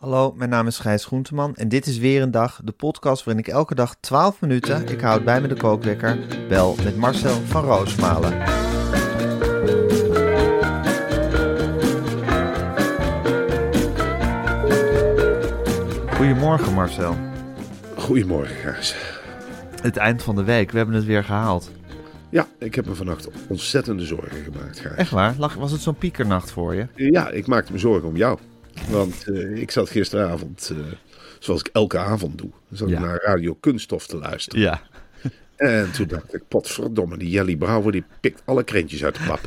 Hallo, mijn naam is Gijs Groenteman en dit is weer een dag, de podcast waarin ik elke dag 12 minuten, ik houd bij me de kookwekker, bel met Marcel van Roosmalen. Goedemorgen Marcel. Goedemorgen, Gijs. Het eind van de week, we hebben het weer gehaald. Ja, ik heb me vannacht ontzettende zorgen gemaakt, Gijs. Echt waar? Was het zo'n piekernacht voor je? Ja, ik maakte me zorgen om jou. Want eh, ik zat gisteravond, eh, zoals ik elke avond doe, zat ik Ja. naar Radio Kunststof te luisteren. Ja. En toen dacht ik, potverdomme, die Jelly Brouwer, die pikt alle krentjes uit de pap.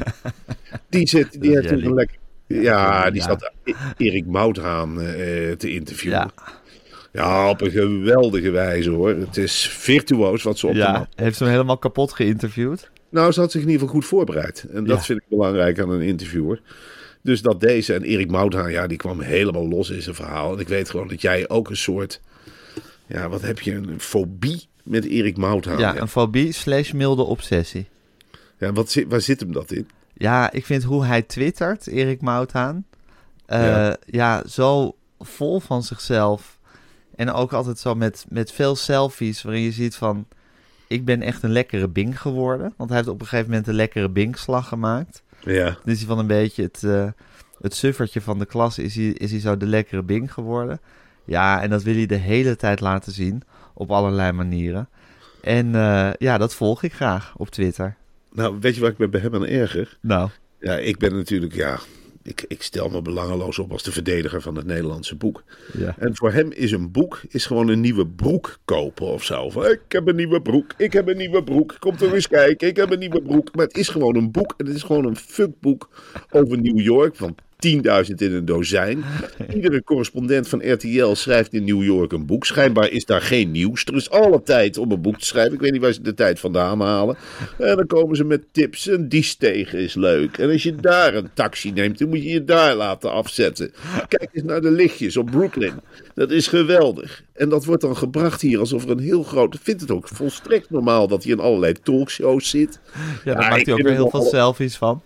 Die zit, die heeft toen lekker... Ja, die Ja. zat E- Erik Mouthaan eh, te interviewen. Ja. Ja. op een geweldige wijze hoor. Het is virtuoos wat ze op ja. Heeft ze hem helemaal kapot geïnterviewd? Nou, ze had zich in ieder geval goed voorbereid. En dat Ja. vind ik belangrijk aan een interviewer. Dus dat deze en Erik Mouthaan, ja, die kwam helemaal los in zijn verhaal. En ik weet gewoon dat jij ook een soort, ja, wat heb je, een fobie met Erik Mouthaan. Ja, een fobie slash milde obsessie. Ja, wat, waar zit hem dat in? Ja, ik vind hoe hij twittert, Erik Mouthaan, eh, ja. Ja. zo vol van zichzelf. En ook altijd zo met, met veel selfies waarin je ziet van... Ik ben echt een lekkere Bing geworden. Want hij heeft op een gegeven moment een lekkere Bing-slag gemaakt. Ja, is hij van een beetje het, eh, het suffertje van de klas, is hij, is hij zo de lekkere Bing geworden. Ja, en dat wil hij de hele tijd laten zien, op allerlei manieren. En eh, ja, dat volg ik graag op Twitter. nou, weet je waar ik me bij hem aan erger? Nou, Ja, ik ben natuurlijk, ja, ik, ik stel me belangeloos op als de verdediger van het Nederlandse boek. ja. En voor hem is een boek is gewoon een nieuwe broek kopen of zo. Van, ik heb een nieuwe broek, ik heb een nieuwe broek. Kom toch eens kijken, ik heb een nieuwe broek. Maar het is gewoon een boek en het is gewoon een fuckboek over New York van 10.000 in een dozijn. Iedere correspondent van RTL schrijft in New York een boek. Schijnbaar is daar geen nieuws. Er is alle tijd om een boek te schrijven. Ik weet niet waar ze de tijd vandaan halen. En dan komen ze met tips. En die stegen is leuk. En als je daar een taxi neemt, dan moet je je daar laten afzetten. Kijk eens naar de lichtjes op Brooklyn. Dat is geweldig. En dat wordt dan gebracht hier alsof er een heel groot... Ik vind het ook volstrekt normaal dat hij in allerlei talkshows zit. Ja, daar Ja, maakt hij ook weer heel veel selfies van.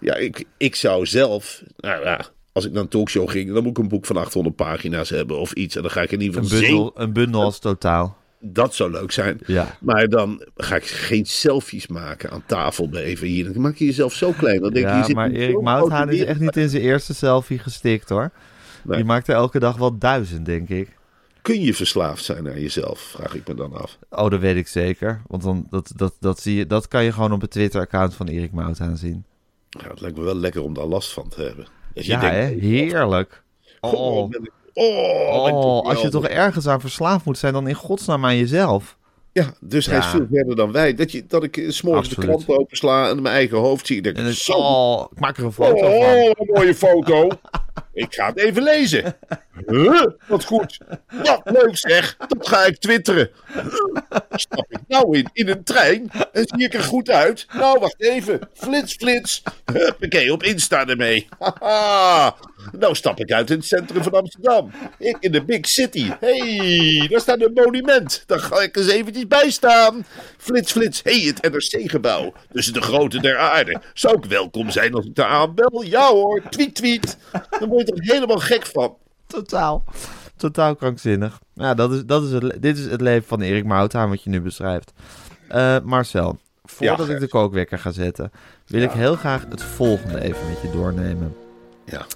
Ja, ik, ik zou zelf, nou ja, als ik naar een talkshow ging, dan moet ik een boek van 800 pagina's hebben of iets. En dan ga ik in ieder Een geval bundel, zien. een bundel als totaal. Dat zou leuk zijn. Ja. Maar dan ga ik geen selfies maken aan tafel bij even hier. Dan maak je jezelf zo klein. Dan denk je, zit maar Erik Mouthaan is echt niet in zijn eerste selfie gestikt hoor. Nee. Die maakt er elke dag wel duizend, denk ik. Kun je verslaafd zijn aan jezelf, vraag ik me dan af. Oh, dat weet ik zeker. Want dan, dat, dat, dat, zie je, dat kan je gewoon op het Twitter-account van Erik Mouthaan zien. Ja, het lijkt me wel lekker om daar last van te hebben. Je Ja, denkt, hè? Heerlijk. Oh, Oh, ik- oh, oh, als je toch ergens aan verslaafd moet zijn, dan in godsnaam aan jezelf. Ja, dus hij is veel verder dan wij. Dat, je, dat ik eh, 's morgens de krant opensla en mijn eigen hoofd zie. Ik denk, En zo, oh, ik maak er een foto van. Oh, een mooie foto. ik ga het even lezen. Huh, wat goed. Wat leuk zeg. Dat ga ik twitteren. Stap ik nou in, in een trein en zie ik er goed uit? Nou, wacht even. Flits, flits. Huppakee, op Insta ermee. Haha. Nou stap ik uit in het centrum van Amsterdam. Ik in de big city. hey, daar staat een monument. Daar ga ik eens eventjes bij staan. Flits, flits. hey, het NRC-gebouw. Tussen de grote der aarde. Zou ik welkom zijn als ik daar aanbel? Ja hoor, tweet, tweet. Dan word je er helemaal gek van. Totaal. Totaal krankzinnig. Ja, dat is, dat is het, dit is het leven van Erik Mouthaan wat je nu beschrijft. Eh, Marcel, voordat Ja, ik de kookwekker ga zetten, wil ik heel graag het volgende even met je doornemen. Ja.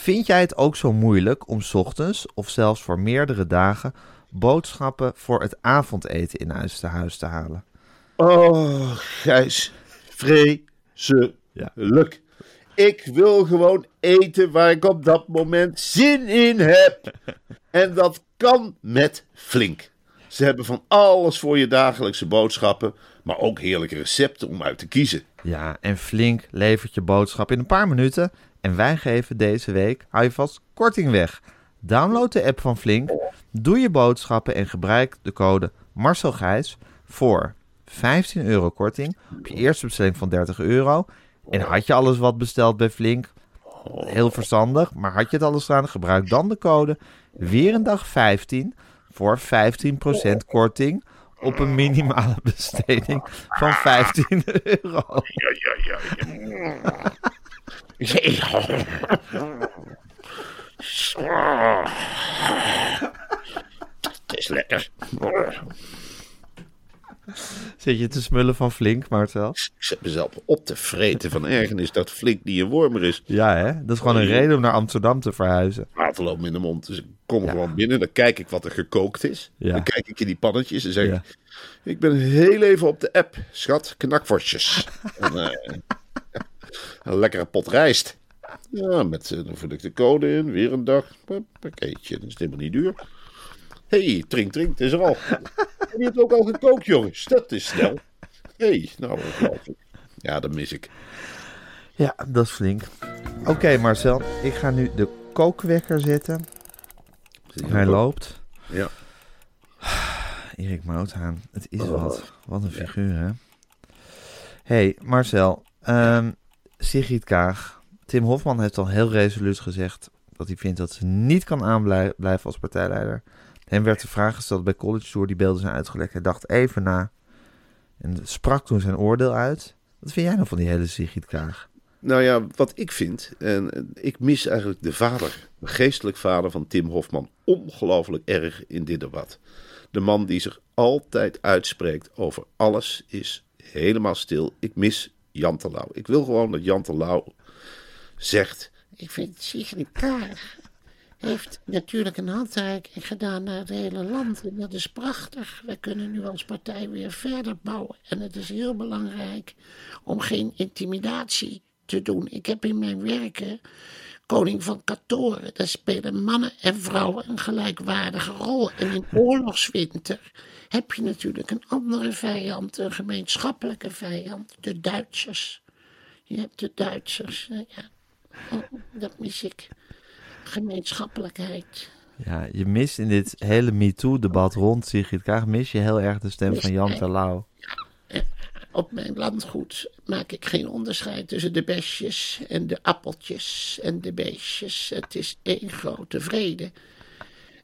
Vind jij het ook zo moeilijk om 's ochtends of zelfs voor meerdere dagen boodschappen voor het avondeten in huis te huis te halen? Oh, Gijs. Vreselijk. Ik wil gewoon eten waar ik op dat moment zin in heb. En dat kan met Flink. Ze hebben van alles voor je dagelijkse boodschappen, maar ook heerlijke recepten om uit te kiezen. Ja, en Flink levert je boodschap in een paar minuten. En wij geven deze week, hou je vast, korting weg. Download de app van Flink, doe je boodschappen en gebruik de code Marcel Gijs voor 15 euro korting op je eerste bestelling van 30 euro. En had je alles wat besteld bij Flink, heel verstandig, maar had je het alles staan, gebruik dan de code weer een dag 15 voor 15% korting op een minimale besteding van 15 euro. Ja, ja, ja. Het is lekker. Zit je te smullen van Flink, Marcel? Ik zet mezelf op te vreten van ergernis dat Flink niet een wormer is. Ja, hè? Dat is gewoon een reden om naar Amsterdam te verhuizen. Water loopt me in de mond. Dus ik kom gewoon binnen. Dan kijk ik wat er gekookt is. Ja. Dan kijk ik in die pannetjes en zeg Ja. ik... Ik ben heel even op de app. Schat, knakworstjes. en, eh, een lekkere pot rijst. Ja, met, eh, dan vul ik de code in. Weer een dag. Pakkeetje. Dat is helemaal niet duur. Hé, hey, trink, trink. Het is er al. Heb je het ook al gekookt, jongens? Dat is snel. Hé, hey, nou, ongelooflijk. Ja, dat mis ik. Ja, dat is flink. Oké, Marcel. Ik ga nu de kookwekker zetten. Hij loopt. Ja. Erik Mouthaan. Het is wat. Wat een figuur, hè? hey, Marcel. ehm, Sigrid Kaag. Tim Hofman heeft al heel resoluut gezegd dat hij vindt dat ze niet kan aanblijven als partijleider. Hem werd de vraag gesteld bij College Tour, die beelden zijn uitgelekt. Hij dacht even na en sprak toen zijn oordeel uit. Wat vind jij nou van die hele Sigrid Kaag? Nou ja, wat ik vind, en ik mis eigenlijk de vader, de geestelijk vader van Tim Hofman, ongelooflijk erg in dit debat. De man die zich altijd uitspreekt over alles is helemaal stil. Ik mis Jan Terlouw. Ik wil gewoon dat Jan Terlouw zegt, Ik vind Sigrid Kaag heeft natuurlijk een handreiking gedaan naar het hele land. En dat is prachtig. Wij kunnen nu als partij weer verder bouwen. En het is heel belangrijk om geen intimidatie te doen. Ik heb in mijn werken koning van Katoren. Daar spelen mannen en vrouwen een gelijkwaardige rol. En in oorlogswinter heb je natuurlijk een andere vijand, een gemeenschappelijke vijand, de Duitsers. Je hebt de Duitsers, ja. Oh, dat mis ik. Gemeenschappelijkheid. Ja, je mist in dit hele MeToo-debat rond Sigrid Kaag... mis je heel erg de stem van Jan Terlouw. Op mijn landgoed maak ik geen onderscheid tussen de besjes en de appeltjes en de beestjes. Het is één grote vrede.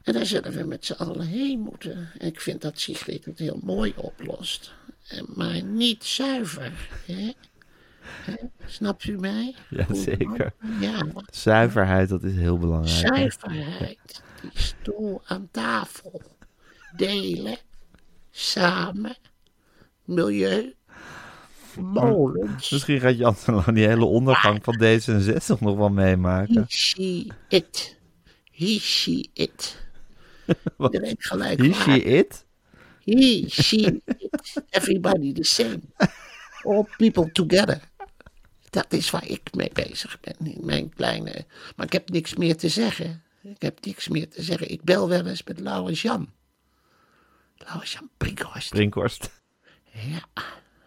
En daar zullen we met z'n allen heen moeten. En ik vind dat Sigrid het heel mooi oplost. Maar niet zuiver. Hè? Snapt u mij? Ja, zeker. Ja, Zuiverheid, dat is heel belangrijk. Zuiverheid. Die stoel aan tafel. Delen. Samen. Milieu. Molens. Misschien gaat Jan Terlouw die hele ondergang van D66 nog wel meemaken. He, she, it. He, she, it. Er heeft gelijk He, she, it? He, she, it. Everybody the same. All people together. Dat is waar ik mee bezig ben in mijn kleine... Maar ik heb niks meer te zeggen. Ik heb niks meer te zeggen. Ik bel wel eens met Laurens Jan. Laurens Jan Brinkhorst. Brinkhorst. Ja,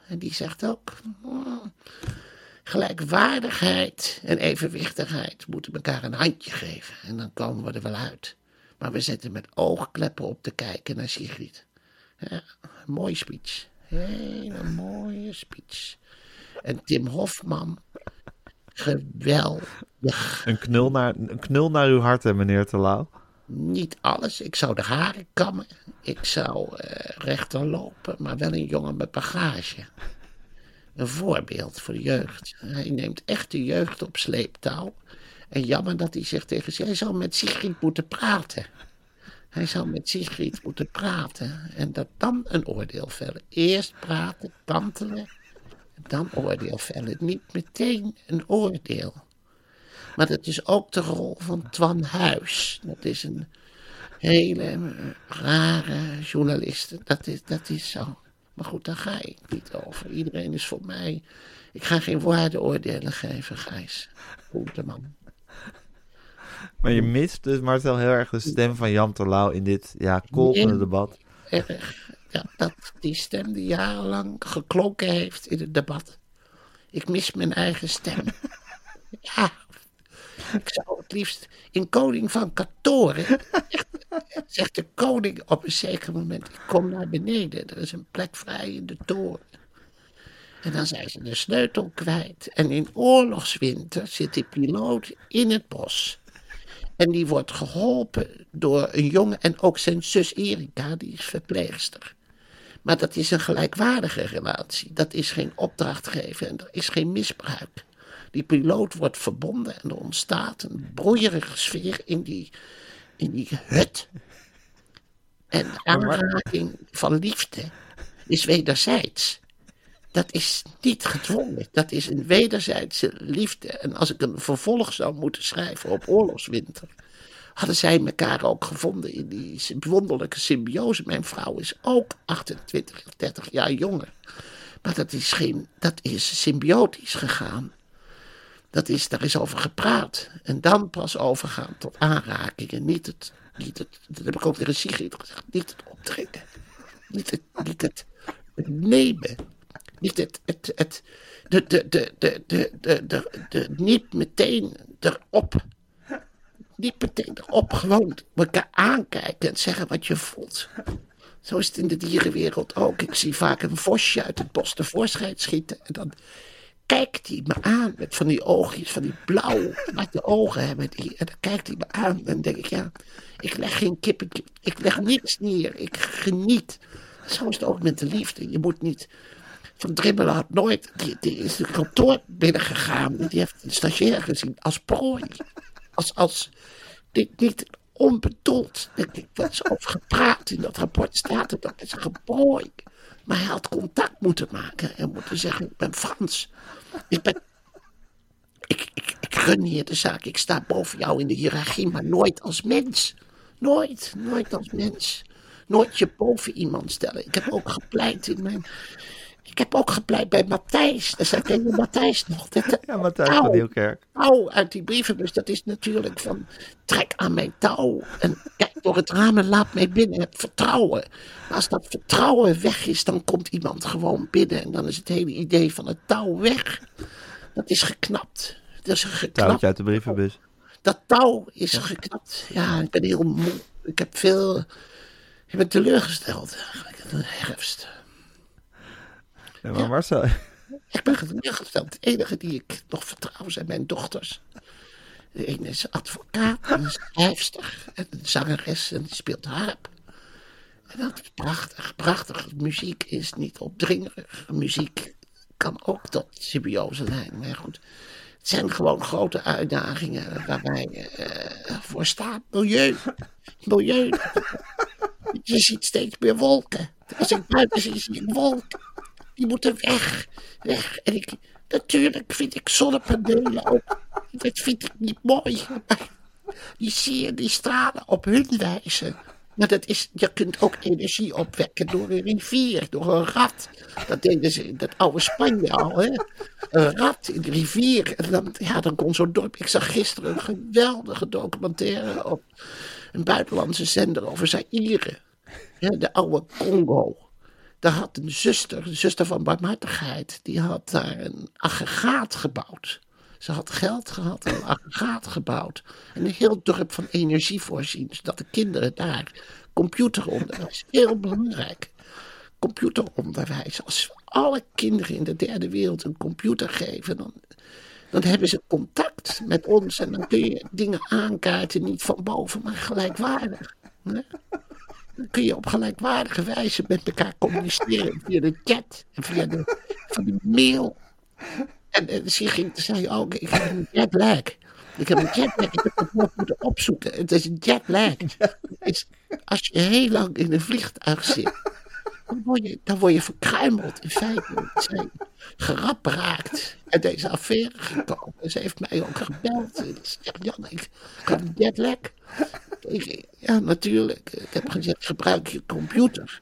en die zegt ook. mm, gelijkwaardigheid en evenwichtigheid moeten elkaar een handje geven. En dan komen we er wel uit. Maar we zitten met oogkleppen op te kijken naar Sigrid. Ja, mooie speech. Hele mooie speech. En Tim Hofman. Geweldig. Een knul, naar, een knul naar uw hart, hè, meneer Terlouw. Niet alles. Ik zou de haren kammen. Ik zou eh, rechter lopen, maar wel een jongen met bagage. Een voorbeeld voor de jeugd. Hij neemt echt de jeugd op sleeptouw. En jammer dat hij zich tegen zich... Hij zou met Sigrid moeten praten. Hij zou met Sigrid moeten praten. En dat dan een oordeel vellen. Eerst praten, tantelen. Dan oordeel vellen. Niet meteen een oordeel. Maar dat is ook de rol van Twan Huis. Dat is een hele rare journalist. Dat is, dat is zo. Maar goed, daar ga ik niet over. Iedereen is voor mij. Ik ga geen waardeoordelen geven, Gijs. Goede man. Maar je mist dus, Marcel, heel erg de stem van Jan Terlouw in dit ja, kolkende debat. Erg. Ja, dat, die stem die jarenlang geklonken heeft in het debat. Ik mis mijn eigen stem. Ja. Ik zou het liefst in Koning van Katoren. Zegt de koning op een zeker moment: Ik kom naar beneden. Er is een plek vrij in de toren. En dan zijn ze de sleutel kwijt. En in oorlogswinter zit die piloot in het bos. En die wordt geholpen door een jongen en ook zijn zus Erika, die is verpleegster. Maar dat is een gelijkwaardige relatie. Dat is geen opdracht geven en er is geen misbruik. Die piloot wordt verbonden en er ontstaat een broeierige sfeer in die, in die hut. En de aanraking van liefde is wederzijds. Dat is niet gedwongen. Dat is een wederzijdse liefde. En als ik een vervolg zou moeten schrijven op oorlogswinter. hadden zij elkaar ook gevonden in die wonderlijke symbiose. Mijn vrouw is ook 28, 30 jaar jonger. Maar dat is, geen, dat is symbiotisch gegaan. Dat is, daar is over gepraat. En dan pas overgaan tot aanrakingen. Niet het, niet het dat heb ik ook tegen Sigrid gezegd. Niet het optrekken. Niet het, niet het nemen. Niet het, het, het, de, de, de, de, de, de, niet meteen erop. Niet meteen erop. Gewoon elkaar aankijken en zeggen wat je voelt. Zo is het in de dierenwereld ook. Ik zie vaak een vosje uit het bos tevoorschijn schieten. En dan kijkt hij me aan met van die oogjes, van die blauw, de ogen hebben die. En dan kijkt hij me aan en dan denk ik, ja, ik leg geen kippen, ik leg niks neer. Ik geniet. Zo is het ook met de liefde. Je moet niet... Van Dribbelen had nooit... Die, is de kantoor binnengegaan. Die heeft een stagiair gezien als prooi. Als... als dit niet onbedoeld. Dat is over gepraat. In dat rapport staat dat is een prooi. Maar hij had contact moeten maken. En moeten zeggen, ik ben Frans. Ik ben... Ik, ik, ik run hier de zaak. Ik sta boven jou in de hiërarchie, maar nooit als mens. Nooit, nooit als mens. Nooit je boven iemand stellen. Ik heb ook gepleit in mijn... Ik heb ook gepleit bij Matthijs. Daar zei tegen Matthijs nog. Dat, Ja, Matthijs van Nieuwkerk. touw uit die brievenbus, dat is natuurlijk van trek aan mijn touw. En kijk door het raam en laat mij binnen. Heb vertrouwen. Maar als dat vertrouwen weg is, dan komt iemand gewoon binnen. En dan is het hele idee van het touw weg. Dat is geknapt. Dat is geknapt. Touwtje uit de brievenbus. Dat touw is geknapt. Ja, ik ben heel moe. Ik heb veel. Ik ben teleurgesteld eigenlijk in de herfst. Ja, maar Marcel, Ik ben teleurgesteld. De enige die ik nog vertrouw zijn mijn dochters. De ene is advocaat, en een schrijfster, en een zangeres en die speelt harp. En dat is prachtig, prachtig. Muziek is niet opdringerig. Muziek kan ook tot symbiose leiden. Maar goed, het zijn gewoon grote uitdagingen waar wij eh, voor staan. Milieu, milieu. Je ziet steeds meer wolken. Als ik buiten zie, zie ik wolken. Die moeten weg, weg. En ik, natuurlijk vind ik zonnepanelen ook. Dat vind ik niet mooi. Maar die zie je, die stralen op hun wijze. Maar dat is, je kunt ook energie opwekken door een rivier, door een rat. Dat deden ze in dat oude Spanje al, hè. Een rat in de rivier. En dan, ja, dan kon zo'n dorp... Ik zag gisteren een geweldige documentaire op een buitenlandse zender over Zaire. Ja, de oude Congo. Daar had een zuster, de zuster van barmhartigheid, die had daar een aggregaat gebouwd. Ze had geld gehad en een aggregaat gebouwd. En een heel dorp van energie voorzien, zodat de kinderen daar computeronderwijs, heel belangrijk, computeronderwijs. Als we alle kinderen in de derde wereld een computer geven, dan, dan hebben ze contact met ons en dan kun je dingen aankaarten, niet van boven, maar gelijkwaardig. hè? Dan kun je op gelijkwaardige wijze met elkaar communiceren via de chat en via de, van de mail. En, en Sigrid zei ook, ik heb een jetlag. Ik heb een jetlag, ik heb het nog moeten opzoeken. Het is een jetlag. Is, als je heel lang in een vliegtuig zit, dan word je, dan verkruimeld in feite. Zijn gerap raakt uit deze affaire gekomen. Ze heeft mij ook gebeld. Ze zegt, Jan, ik, had een jetlag. Ja, natuurlijk. Ik heb gezegd, gebruik je computer.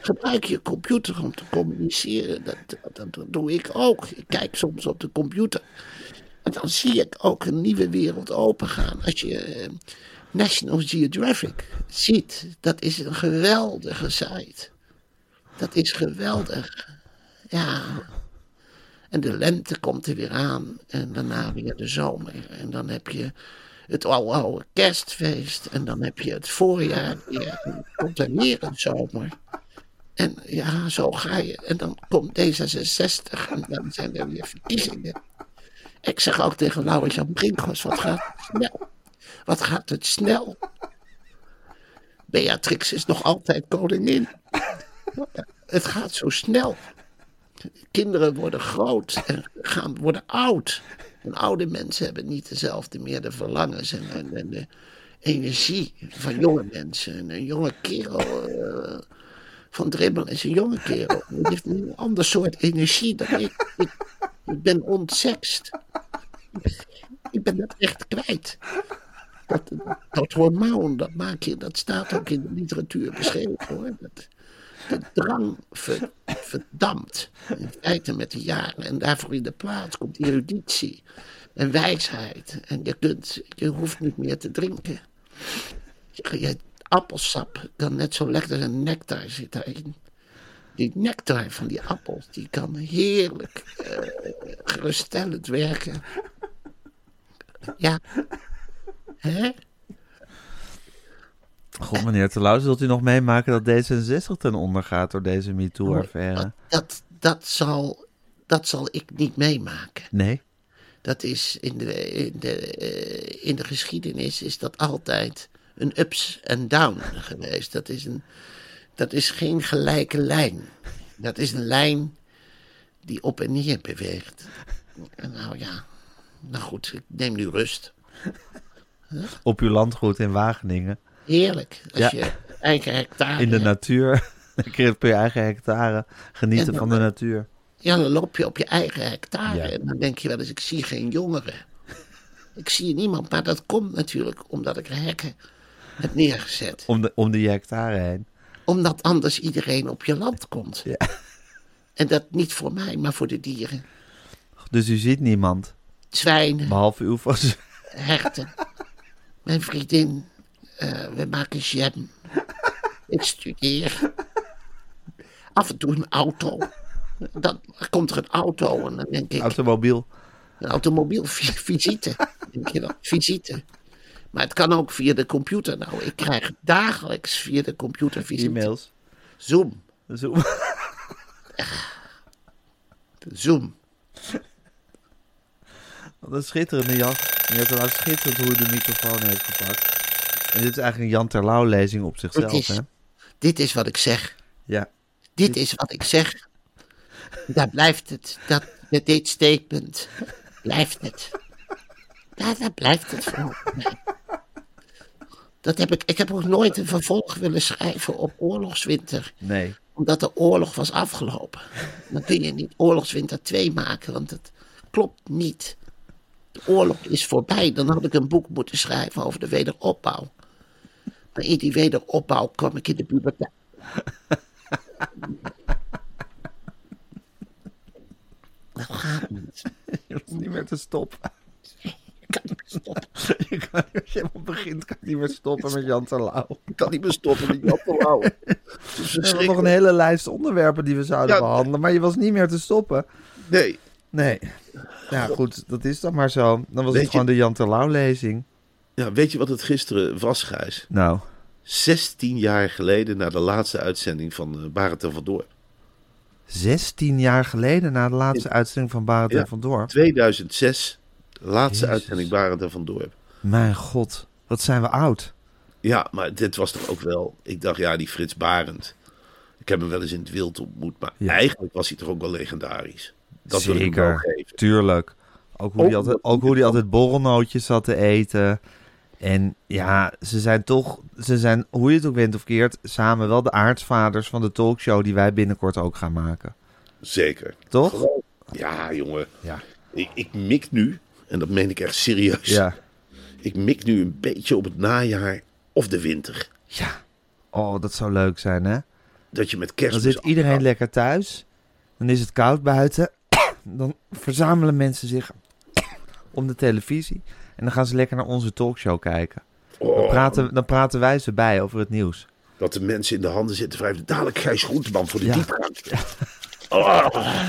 Gebruik je computer om te communiceren. Dat, dat, dat doe ik ook. Ik kijk soms op de computer. En dan zie ik ook een nieuwe wereld opengaan. Als je eh, National Geographic ziet, dat is een geweldige site. Dat is geweldig. Ja. En de lente komt er weer aan. En daarna weer de zomer. En dan heb je het oude, oude kerstfeest. En dan heb je het voorjaar weer. En dan komt er weer een zomer. En ja, zo ga je. En dan komt D66 en dan zijn er weer verkiezingen. Ik zeg ook tegen Laurens-Jan Brinkhorst, wat gaat het snel? Wat gaat het snel? Beatrix is nog altijd koningin. Het gaat zo snel. Kinderen worden groot en gaan, worden oud. En oude mensen hebben niet dezelfde meer de verlangens en, en, de energie van jonge mensen. En een jonge kerel eh, van Dribbel is een jonge kerel. Die heeft een ander soort energie dan ik. Ik, ik ben ontsext. Ik ben dat echt kwijt. Dat, dat hormoon, dat maak je, dat staat ook in de literatuur beschreven hoor. Dat, de drang ver- verdampt. In feite met de jaren. En daarvoor in de plaats komt eruditie en wijsheid. En je, kunt, je hoeft niet meer te drinken. Je, appelsap kan net zo lekker een nectar zit daarin. Die nectar van die appels, die kan heerlijk eh, geruststellend werken. Ja. Hè? Goed, meneer Terlouw, zult u nog meemaken dat D66 ten onder gaat door deze MeToo-affaire? Dat, dat, zal, dat zal ik niet meemaken. Nee? Dat is in de, in de, eh, in de geschiedenis is dat altijd een ups en down geweest. Dat is, een, dat is geen gelijke lijn. Dat is een lijn die op en neer beweegt. En nou ja, nou goed, ik neem nu rust. Op uw landgoed in Wageningen, Heerlijk, als Ja. je eigen hectare in de hebt. natuur. Lekker op je eigen hectare, genieten En van dan- de natuur. Ja, dan loop je op je eigen hectare Ja. en dan denk je wel eens, ik zie geen jongeren. Ik zie niemand, maar dat komt natuurlijk omdat ik hekken heb neergezet. Om, de, om die hectare heen. Omdat anders iedereen op je land komt. Ja. En dat niet voor mij, maar voor de dieren. Dus u ziet niemand, Zwijnen, behalve uw herten. Mijn vriendin, eh, we maken jam. Ik studeer. Af en toe een auto. Dan komt er een auto en dan denk ik... Automobiel. Een automobiel vi- visite. Denk je dan? Visite. Maar het kan ook via de computer. Nou, ik krijg dagelijks via de computer visite. E-mails. Zoom. Zo. Zoom. Wat een schitterende Jan. Meneer Terlouw, schitterend hoe u de microfoon heeft gepakt. En dit is eigenlijk een Jan Terlouw lezing op zichzelf, is- hè? Dit is wat ik zeg. Ja. Dit is wat ik zeg. Daar blijft het. Dat, met dit statement blijft het. Daar, daar blijft het voor mij. Dat heb ik, ik heb ook nooit een vervolg willen schrijven op Oorlogswinter. Nee. Omdat de oorlog was afgelopen. Dan kun je niet Oorlogswinter 2 maken, want het klopt niet. De oorlog is voorbij. Dan had ik een boek moeten schrijven over de wederopbouw. Maar in die wederopbouw kwam ik in de puberteit. Dat gaat niet. Je hoeft niet meer te stoppen. Ik kan niet meer stoppen. Je kan, als je helemaal begint, kan niet meer stoppen met Jan Terlouw. Ik kan niet meer stoppen met Jan Terlouw. We hebben nog een hele lijst onderwerpen die we zouden Ja. behandelen, maar je was niet meer te stoppen. Nee, Nee. Ja, goed, dat is dan maar zo. Dan was Weet het je- gewoon de Jan Terlouw lezing. Ja, weet je wat het gisteren was, Gijs? Nou, 16 jaar geleden na de laatste uitzending van uh, Barend en van Dorp. 16 jaar geleden na de laatste uitzending van Barend Ja. en van Dorp. 2006, laatste Jezus. uitzending Barend en van Dorp. Mijn god, wat zijn we oud. Ja, maar dit was toch ook wel... Ik dacht, ja, die Frits Barend. Ik heb hem wel eens in het wild ontmoet. Maar Ja. eigenlijk was hij toch ook wel legendarisch. Dat wil ik wel Zeker, geven. tuurlijk. Ook hoe, die altijd, omdat ook hoe die hij- altijd borrelnootjes zat te eten. En ja, ze zijn toch, ze zijn, hoe je het ook went of keert, samen wel de aartsvaders van de talkshow die wij binnenkort ook gaan maken. Zeker. Toch? Gewoon, Ja, jongen. Ja. Ik, ik mik nu, en dat meen ik echt serieus. Ja. Ik mik nu een beetje op het najaar of de winter. Ja. Oh, dat zou leuk zijn, hè? Dat je met Dan kerstmis... zit iedereen lekker thuis. Dan is het koud buiten. Dan verzamelen mensen zich om de televisie. En dan gaan ze lekker naar onze talkshow kijken. Dan Oh, praten, dan praten wij ze bij over het nieuws. Dat de mensen in de handen zitten wrijven. Dadelijk Gijs Groenteman voor de Ja. diepgang. Oh,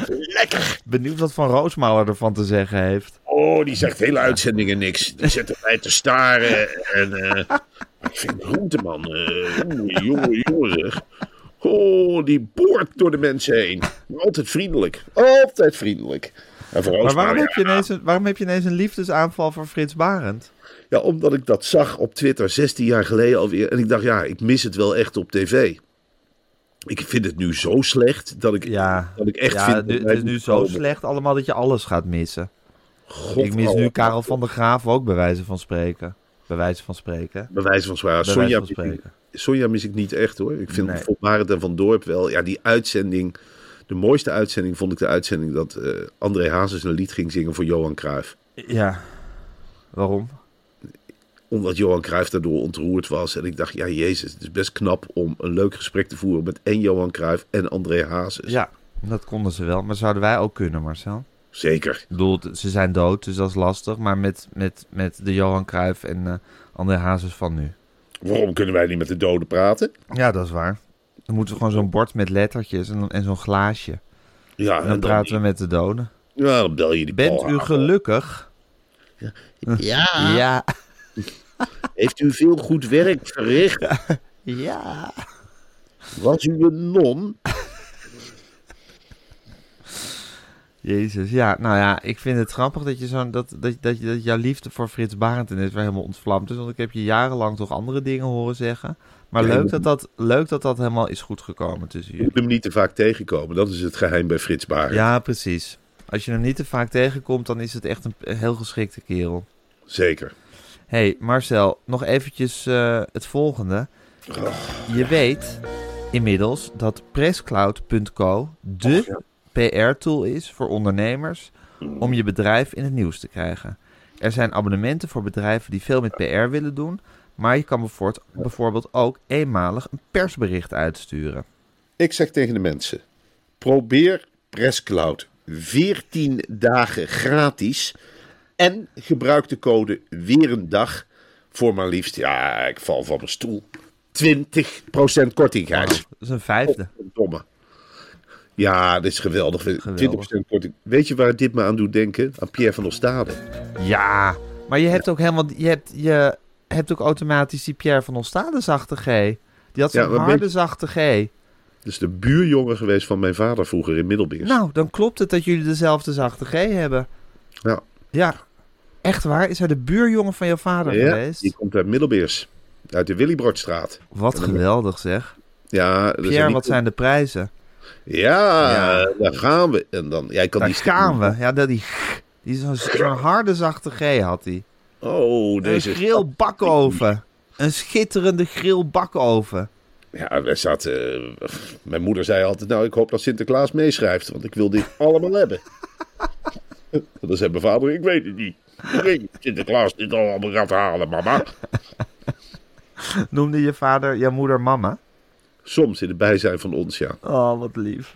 lekker. Benieuwd wat Van Roosmouwer ervan te zeggen heeft. Oh, die zegt hele uitzendingen niks. Die zet mij te staren. En eh, ik vind Groenteman, eh jongen, jongen. Oh, die boort door de mensen heen. Altijd vriendelijk. Altijd vriendelijk. En voor Maar waarom heb, je ineens een, waarom heb je ineens een liefdesaanval voor Frits Barend? Ja, omdat ik dat zag op Twitter 16 jaar geleden alweer. En ik dacht, ja, ik mis het wel echt op tv. Ik vind het nu zo slecht dat ik, Ja, dat ik echt ja vind... het is nu zo komen. slecht allemaal dat je alles gaat missen. God, ik mis oh, nu Karel van der Graaf ook bij wijze van spreken. Bij wijze van spreken. Bij wijze van spreken. Bij Sonja, wijze van mis ik- spreken. Sonja mis ik niet echt hoor. Ik vind Nee. Van Barend en Van Dorp wel. Ja, die uitzending. De mooiste uitzending vond ik de uitzending dat eh, André Hazes een lied ging zingen voor Johan Cruijff. Ja. Waarom? Omdat Johan Cruijff daardoor ontroerd was. En ik dacht, ja jezus, het is best knap om een leuk gesprek te voeren met en Johan Cruijff en André Hazes. Ja, dat konden ze wel. Maar zouden wij ook kunnen, Marcel? Zeker. Ik bedoel, ze zijn dood, dus dat is lastig. Maar met, met, met de Johan Cruijff en eh André Hazes van nu. Waarom kunnen wij niet met de doden praten? Ja, dat is waar. Dan moeten we gewoon zo'n bord met lettertjes en, en zo'n glaasje. Ja, En dan praten we met de doden. Ja, dan bel je die Bent u gelukkig? Ja, Ja. Heeft u veel goed werk verricht? Ja. Was u een non? Jezus, ja, nou ja, ik vind het grappig dat je zo'n dat, dat, dat, dat jouw liefde voor Frits Barend ineens weer helemaal ontvlamd is. Want ik heb je jarenlang toch andere dingen horen zeggen. Maar Ja, leuk je dat dat, leuk dat dat helemaal is goed gekomen tussen Je jullie. moet hem niet te vaak tegenkomen. Dat is het geheim bij Frits Barend. Ja, precies. Als je hem niet te vaak tegenkomt, dan is het echt een heel geschikte kerel. Zeker. hey, Marcel, nog eventjes eh, het volgende. Je weet inmiddels dat presscloud.co de PR-tool is voor ondernemers om je bedrijf in het nieuws te krijgen. Er zijn abonnementen voor bedrijven die veel met PR willen doen, maar je kan bijvoorbeeld, ook eenmalig een persbericht uitsturen. Ik zeg tegen de mensen: probeer Presscloud 14 dagen gratis en gebruik de code weer een dag voor maar liefst, ja, ik val van mijn stoel. 20% korting, Gijs. Dat is een vijfde. Domme. Ja, dit is geweldig. 20% Geweldig. korting. Weet je waar dit me aan doet denken? Aan Pierre van Ostade. Ja, maar je hebt ook helemaal, je hebt, je hebt ook automatisch die Pierre van Ostade zachte G. Die had zo'n Ja, harde zachte G. Dus de buurjongen geweest van mijn vader vroeger in Middelbeers. Nou, dan klopt het dat jullie dezelfde zachte G hebben. Ja. Ja, echt waar? Is hij de buurjongen van jouw vader ja, geweest? die komt uit Middelbeers. Uit de Willybrodstraat. Wat geweldig zeg. Ja, er Pierre, niet- wat zijn de prijzen? Ja, Ja. daar gaan we. En dan, jij kan Daar die gaan we. Ja, dat die, die zo'n zo'n harde zachte G had hij. Oh, Een deze. grillbakoven. Een schitterende grillbakoven. Ja, wij zaten. mijn moeder zei altijd: Nou, ik hoop dat Sinterklaas meeschrijft, want ik wil dit allemaal hebben. dan zei mijn vader: Ik weet het niet. Ik weet. Sinterklaas dit allemaal gaat halen, mama. Noemde je vader jouw moeder mama? Soms in het bijzijn van ons, ja. Oh, wat lief.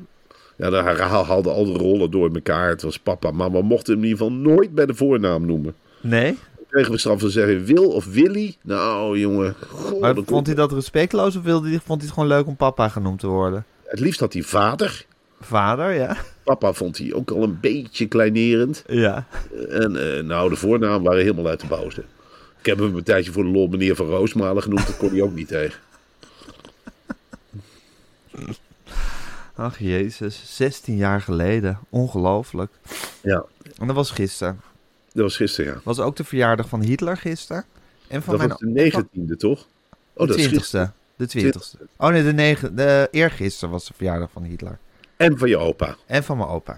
Ja, dan haal- haalde al de rollen door elkaar. Het was papa, mama. Mochten hem in ieder geval nooit bij de voornaam noemen. Nee? Kregen we straf van zeggen: Wil of Willy? Nou, jongen. Maar vond hij dat respectloos of wilde hij, vond hij het gewoon leuk om papa genoemd te worden? Het liefst had hij vader. Vader, ja. Papa vond hij ook al een beetje kleinerend. Ja. En eh, nou, de voornaam waren helemaal uit de boze. Ik heb hem een tijdje voor de lol meneer van Roosmalen genoemd. Dat kon hij ook niet tegen. Ach jezus, 16 jaar geleden. Ongelooflijk. Ja, En dat was gisteren. Dat was gisteren, ja. Was ook de verjaardag van Hitler gisteren. En van Dat mijn was de negentiende, toch? Oh, de dat is gisteren. 20ste. De 20ste. Oh nee, de, negen, de eergisteren was de verjaardag van Hitler. En van je opa. En van mijn opa.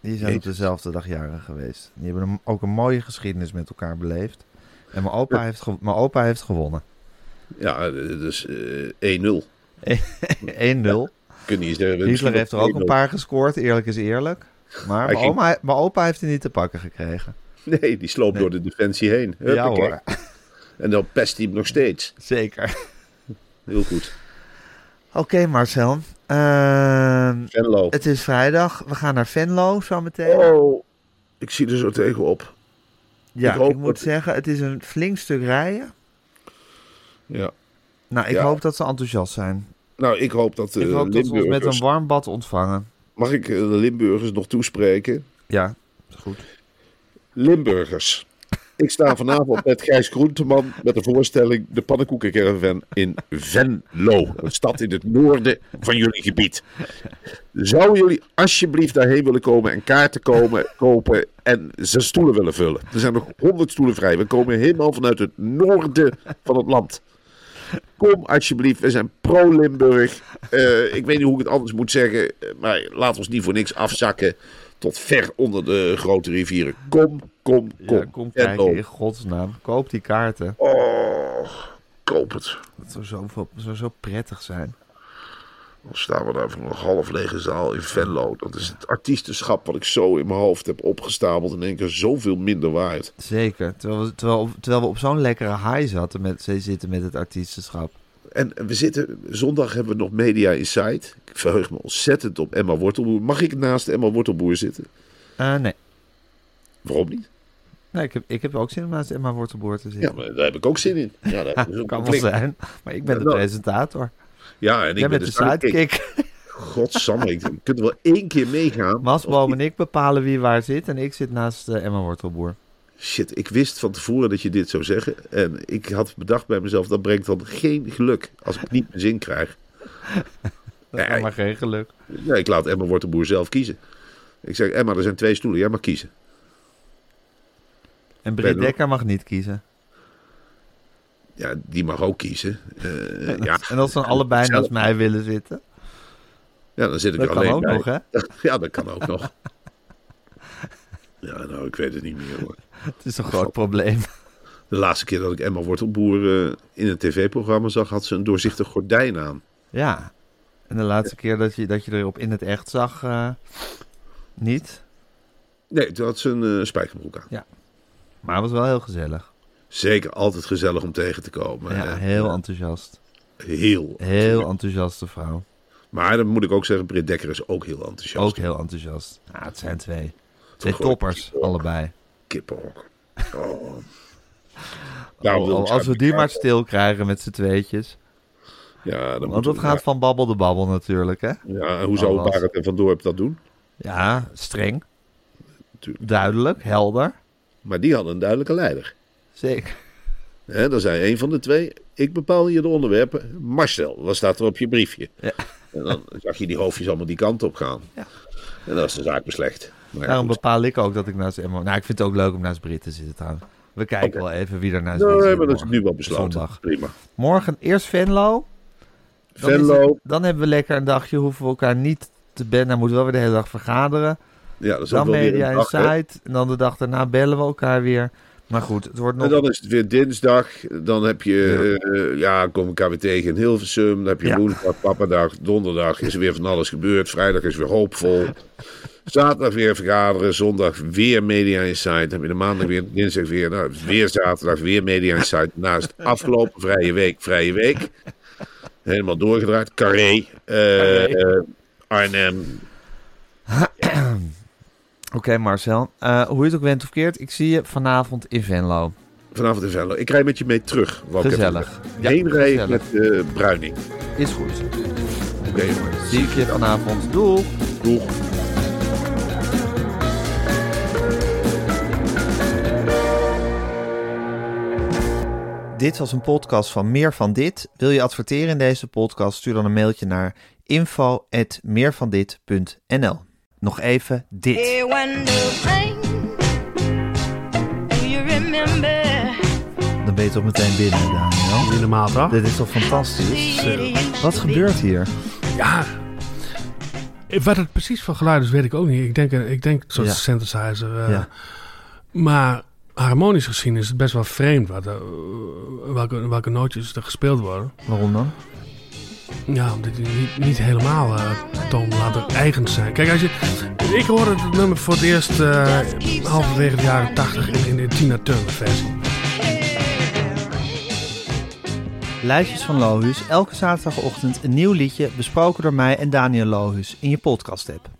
Die zijn op dezelfde dag jarig geweest. Die hebben een- ook een mooie geschiedenis met elkaar beleefd. En mijn opa, heeft, ge- mijn opa heeft gewonnen. 1-0. Ja, eh, dus eh 1-0. Kun je niet zeggen. Hitler heeft er ook een 2-0. paar gescoord, eerlijk is eerlijk. Maar mijn, ging- oma, mijn opa heeft hij niet te pakken gekregen. Nee, die sloopt door de defensie heen. Ja hoor, En dan pest hij hem nog steeds. zeker. Heel goed. Oké Marcel, Ehm, Venlo. het is vrijdag. We gaan naar Venlo zometeen. Oh, ik zie er zo tegenop. ja, ik moet dat- zeggen, het is een flink stuk rijden. Ja. Nou, ik Ja. hoop dat ze enthousiast zijn. Nou, ik hoop dat ik hoop dat ze ons met een warm bad ontvangen. Mag ik eh, de Limburgers nog toespreken? Ja, goed. Limburgers. Ik sta vanavond met Gijs Groenteman met de voorstelling De Pannenkoekencaravan in Venlo. Een stad in het noorden van jullie gebied. Zouden jullie alsjeblieft daarheen willen komen en kaarten komen, kopen en zes stoelen willen vullen? Er zijn nog honderd stoelen vrij. We komen helemaal vanuit het noorden van het land. Kom alsjeblieft, we zijn pro-Limburg. Eh, ik weet niet hoe ik het anders moet zeggen, eh, maar laat ons niet voor niks afzakken tot ver onder de grote rivieren. Kom, kom, kom. Ja, kom kijken in godsnaam. Koop die kaarten. Oh, koop het. Dat zou zo, zo prettig zijn. Dan staan we daar voor een half lege zaal in Venlo. Dat is het artiestenschap wat ik zo in mijn hoofd heb opgestapeld. In één keer zoveel minder waard. Zeker. Terwijl we, terwijl, terwijl we op zo'n lekkere high zaten met, zitten met het artiestenschap. En we zitten, zondag hebben we nog Media Insight. Ik verheug me ontzettend op Emma Wortelboer. Mag ik naast Emma Wortelboer zitten? Eh, nee. Waarom niet? nee ik, heb, ik heb ook zin om naast Emma Wortelboer te Ja, zitten. maar daar heb ik ook zin in. Ja, dat kan wel zijn. Maar ik ben de presentator. Ja, en ik ben de de sidekick. Godsamme, ik kunt er wel één keer meegaan. Masboom en ik bepalen wie waar zit. En ik zit naast eh, Emma Wortelboer. Shit, ik wist van tevoren dat je dit zou zeggen. En ik had bedacht bij mezelf, dat brengt dan geen geluk als ik niet mijn zin krijg. Dat Nee. maar geen geluk. Ja, ik laat Emma Wortelboer zelf kiezen. Ik zeg, Emma, er zijn twee stoelen, jij mag kiezen. En Britt Dekker mag niet kiezen. Ja, die mag ook kiezen. Eh, ja, En als ze dan allebei zelf. naast mij willen zitten. Ja, dan zit ik Dat er kan alleen ook bij. nog, hè? Ja, dat kan ook nog. Ja, nou, ik weet het niet meer hoor. Het is een groot probleem. De laatste keer dat ik Emma Wortelboer eh, in een tv-programma zag, had ze een doorzichtig gordijn aan. Ja. En de laatste keer dat je, dat je erop in het echt zag, eh, niet. Nee, toen had ze een spijkerbroek aan. Maar het was wel heel gezellig. Zeker altijd gezellig om tegen te komen. Ja, Eh, heel enthousiast. heel. Heel enthousiaste vrouw. Maar dan moet ik ook zeggen, Britt Dekker is ook heel enthousiast. Ook heel enthousiast. Ja, het zijn twee. Twee toppers, allebei. Kippenhok. Oh. Ik als we die maar stil krijgen met z'n tweetjes. Ja, dan Want dat gaat van babbel de babbel natuurlijk, hè? Ja, en hoe zou. Barend en Van Dorp dat doen? Ja, streng. Natuurlijk. Duidelijk, helder. Maar die hadden een duidelijke leider. Zeker. Dan zei een van de twee, ik bepaal hier de onderwerpen. Marcel, wat staat er op je briefje? Ja. En dan zag je die hoofdjes allemaal die kant op gaan. Ja. En dan is de zaak beslecht. Maar Daarom bepaal ik ook dat ik naast Emma... Nou, ik vind het ook leuk om naast Brit te zitten trouwens. We kijken wel even wie er naast Nee, zit maar dat is nu wel besloten. Zondag. Prima. Morgen eerst Venlo. Dan, Venlo. het- dan hebben we lekker een dagje, hoeven we elkaar niet te bellen. Dan moeten we wel weer de hele dag vergaderen. Ja, dat is ook Dan wel weer Media een dag, hè. Insight. En dan de dag daarna bellen we elkaar weer. Maar goed, het wordt nog... En dan is het weer dinsdag. Dan heb je, ja, ja kom ik weer tegen in Hilversum. Dan heb je Ja. woensdag, papadag, donderdag is er weer van alles gebeurd. Vrijdag is weer hoopvol. Zaterdag weer vergaderen. Zondag weer Media Insight. Dan heb je de maandag weer, dinsdag weer. Nou, weer zaterdag weer Media Insight. Naast afgelopen vrije week, vrije week. Helemaal doorgedraaid. Carré. eh, eh, Arnhem. Oké Marcel, Eh, hoe je het ook bent of keert, ik zie je vanavond in Venlo. Vanavond in Venlo. Ik rij met je mee terug. Gezellig. Ja, Heen met eh, Bruining. Is goed. Oké jongens. Zie ik je vanavond. Doei. Doeg. Dit was een podcast van Meer van Dit. Wil je adverteren in deze podcast? Stuur dan een mailtje naar info.meervandit.nl Nog even dit. Dan ben je toch meteen binnen, Daniel. Niet normaal, toch? Dit is toch fantastisch? Wat gebeurt hier? Ja. Wat het precies voor geluid is, weet ik ook niet. Ik denk, ik denk een soort Ja. synthesizer. eh, Ja. Maar harmonisch gezien is het best wel vreemd wat, welke, welke nootjes er gespeeld worden. Waarom dan? Ja, niet, niet helemaal eh toonlader eigen zijn. Kijk, als je, ik hoorde het nummer voor het eerst eh, halverwege de jaren 80 in, de Tina Turner versie. Lijstjes van Lohuus, elke zaterdagochtend een nieuw liedje besproken door mij en Daniel Lohuus in je podcast-app.